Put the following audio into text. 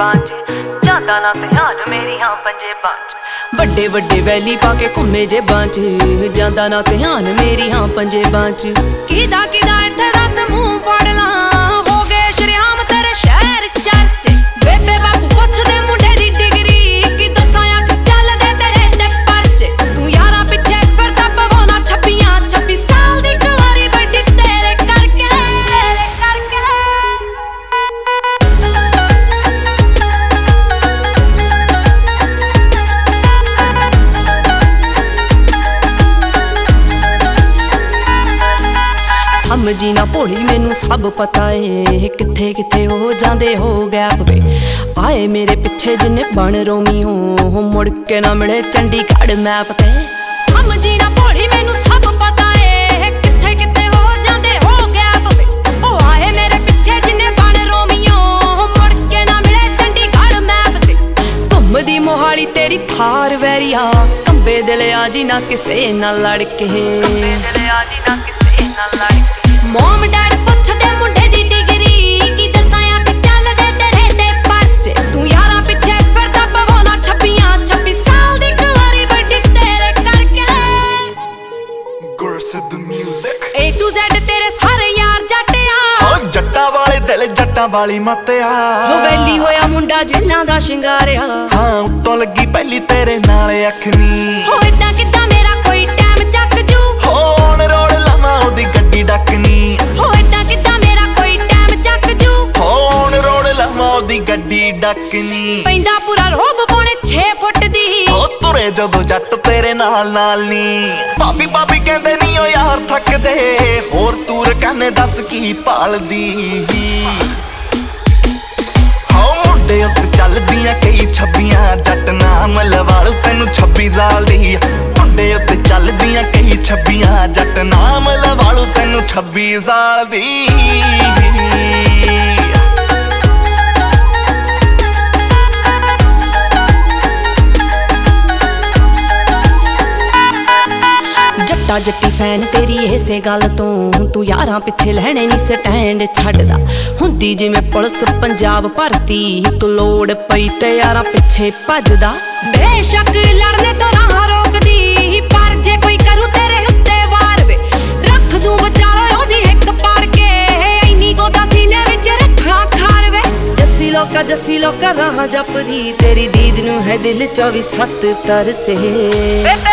ਜੇਬਾਂ 'ਚ ਜਾਂਦਾ ਨਾ ਪਿਆਰ ਮੇਰੀਆਂ ਪੰਜੇਬਾਂ 'ਚ ਵੱਡੇ ਵੱਡੇ ਵੈਲੀ ਪਾ ਕੇ ਘੁੰਮੇ ਜੇਬਾਂ 'ਚ ਜਾਂਦਾ ਨਾ ਧਿਆਨ ਮੇਰੀਆਂ ਪੰਜੇਬਾਂ 'ਚ ਕਿਦਾ ਕਿਦਾ ਇੱਥੇ ਰਸ ਮੂੰਹ ਫੜ ਲਾ। ਸਮਝੀ ਨਾ ਭੋਲੀ, ਮੈਨੂੰ ਸਭ ਪਤਾ ਏ। ਕਿੱਥੇ ਕਿੱਥੇ ਹੋ ਜਾਂਦੇ ਹੋ ਗੈਪ ਵੇ। ਆਏ ਮੇਰੇ ਪਿੱਛੇ ਜਿੰਨੇ ਬਣ ਰੋਮੀ ਹੋ ਮੁੜ ਕੇ ਨਾ ਮਿਲੇ ਚੰਡੀਗੜ੍ਹ ਮੈਪ ਤੇ। ਸਮਝੀ ਨਾ ਭੋਲੀ, ਮੈਨੂੰ ਸਭ ਪਤਾ ਏ। ਕਿੱਥੇ ਕਿੱਥੇ ਹੋ ਜਾਂਦੇ ਹੋ ਗੈਪ ਵੇ। ਉਹ ਆਏ ਮੇਰੇ ਪਿੱਛੇ ਜਿੰਨੇ ਬਣ ਰੋਮੀਓ ਮੁੜ ਕੇ ਨਾ ਮਿਲੇ ਚੰਡੀਗੜ੍ਹ ਮੈਪ ਤੇ। ਘੁੰਮਦੀ ਮੋਹਾਲੀ ਤੇਰੀ ਥਾਰ ਵੈਰੀਆ, ਕੰਬੇ ਦਿਲ ਆ ਜੀ ਨਾ ਕਿਸੇ ਨਾਲ ਲੜ ਕੇ ਦਿਲ ਆ ਜੀ ਨਾ ਕਿਸੇ ਨਾਲ ਲੜ ਕੇ ਮੋਮ ਡੈਡ ਪੁੱਛਦੇ ਮੁੰਡੇ ਦੀ ਡਿਗਰੀ ਕੀ ਦੱਸਾਂ ਅੱਖ ਚੱਲਦੇ ਤੇਰੇ ਤੇ ਪਰਚੇ। ਤੂੰ ਯਾਰਾਂ ਪਿੱਛੇ ਫਿਰਦਾ ਪਵਾਉਣਾ ਛੱਬੀਆਂ 26 ਸਾਲ ਦੀ ਕੁਵਾਰੀ ਵੱਡੀ ਤੇਰੇ ਕਰਕੇ। Gursidh music A to Z ਤੇਰੇ ਸਾਰੇ ਯਾਰ ਜੱਟਿਆ। ਓ ਜੱਟਾਂ ਵਾਲੇ ਦਿਲ ਜੱਟਾਂ ਵਾਲੀ ਮੱਤਿਆ। ਹੋ ਵੈਲੀ ਹੋਇਆ ਮੁੰਡਾ ਜਿੰਨਾ ਦਾ ਸ਼ਿੰਗਾਰਿਆ। ਹਾਂ ਉੱਤੋਂ ਲੱਗੀ ਪਹਿਲੀ ਤੇਰੇ ਨਾਲ ਅੱਖ ਨੀ। ਹੋ ਡੱਕਨੀ ਪੈਂਦਾ ਪੂਰਾ ਰੋਬ ਪੌਣੇ 6 ਫੁੱਟ ਦੀ। ਓ ਤੁਰੇ ਜਦੋਂ ਜੱਟ ਤੇਰੇ ਨਾਲ ਨਾਲ ਨੀ। ਭਾਬੀ ਭਾਬੀ ਕਹਿੰਦੇ ਨਹੀਂ ਓ ਯਾਰ ਥੱਕਦੇ। ਹੋਰ ਤੂਰ ਕਹਿੰਨੇ ਦੱਸ ਕੀ ਭਾਲਦੀ ਹੋ ਮੁੰਡੇ ਉੱਤੇ ਚੱਲਦੀਆਂ ਕਈ ਛੱਬੀਆਂ, ਜੱਟ ਨਾਮ ਲਵਾਲੂ ਤੈਨੂੰ 26 ਸਾਲ ਦੀ। ਮੁੰਡੇ ਉੱਤੇ ਚੱਲਦੀਆਂ ਕਈ ਛੱਬੀਆਂ, ਜੱਟ ਨਾਮ ਲਵਾਲੂ ਤੈਨੂੰ 26 ਸਾਲ ਦੀ। ਜੱਟਾ ਜੱਟੀ ਫੈਨ ਤੇਰੀ ਇਸੇ ਗੱਲ ਤੋਂ। ਤੂੰ ਯਾਰਾਂ ਪਿੱਛੇ ਲੈਣੇ ਨਹੀਂ ਸਟੈਂਡ ਛੱਡਦਾ। ਹੁੰਦੀ ਜਿਵੇਂ ਪੁਲਿਸ ਪੰਜਾਬ ਭਰਤੀ ਤੂੰ ਲੋੜ ਪਈ ਤੇ ਯਾਰਾਂ ਪਿੱਛੇ ਭੱਜਦਾ। ਬੇਸ਼ੱਕ ਲੜਨੇ ਤੋਂ ਰਾਹ ਰੋਕਦੀ ਪਰ ਜੇ ਕੋਈ ਕਰੂ ਤੇਰੇ ਉੱਤੇ ਵਾਰ ਵੇ ਰੱਖ ਦੂੰ ਵਿਚਾਰੋ ਉਹਦੀ ਹਿੱਕ ਪਾੜ ਕੇ। ਐਨੀ ਗੋਦਾ ਸੀਨੇ ਵਿੱਚ ਰੱਖਾਂ ਖਾਰ ਵੇ। ਜੱਸੀ ਲੋਕਾ ਜੱਸੀ ਲੋਕਾ ਰਾਹ ਜਪਦੀ। ਤੇਰੀ ਦੀਦ ਨੂੰ ਹੈ ਦਿਲ 24 ਸੱਤ ਤਰਸੇ। ਬੇਬੇ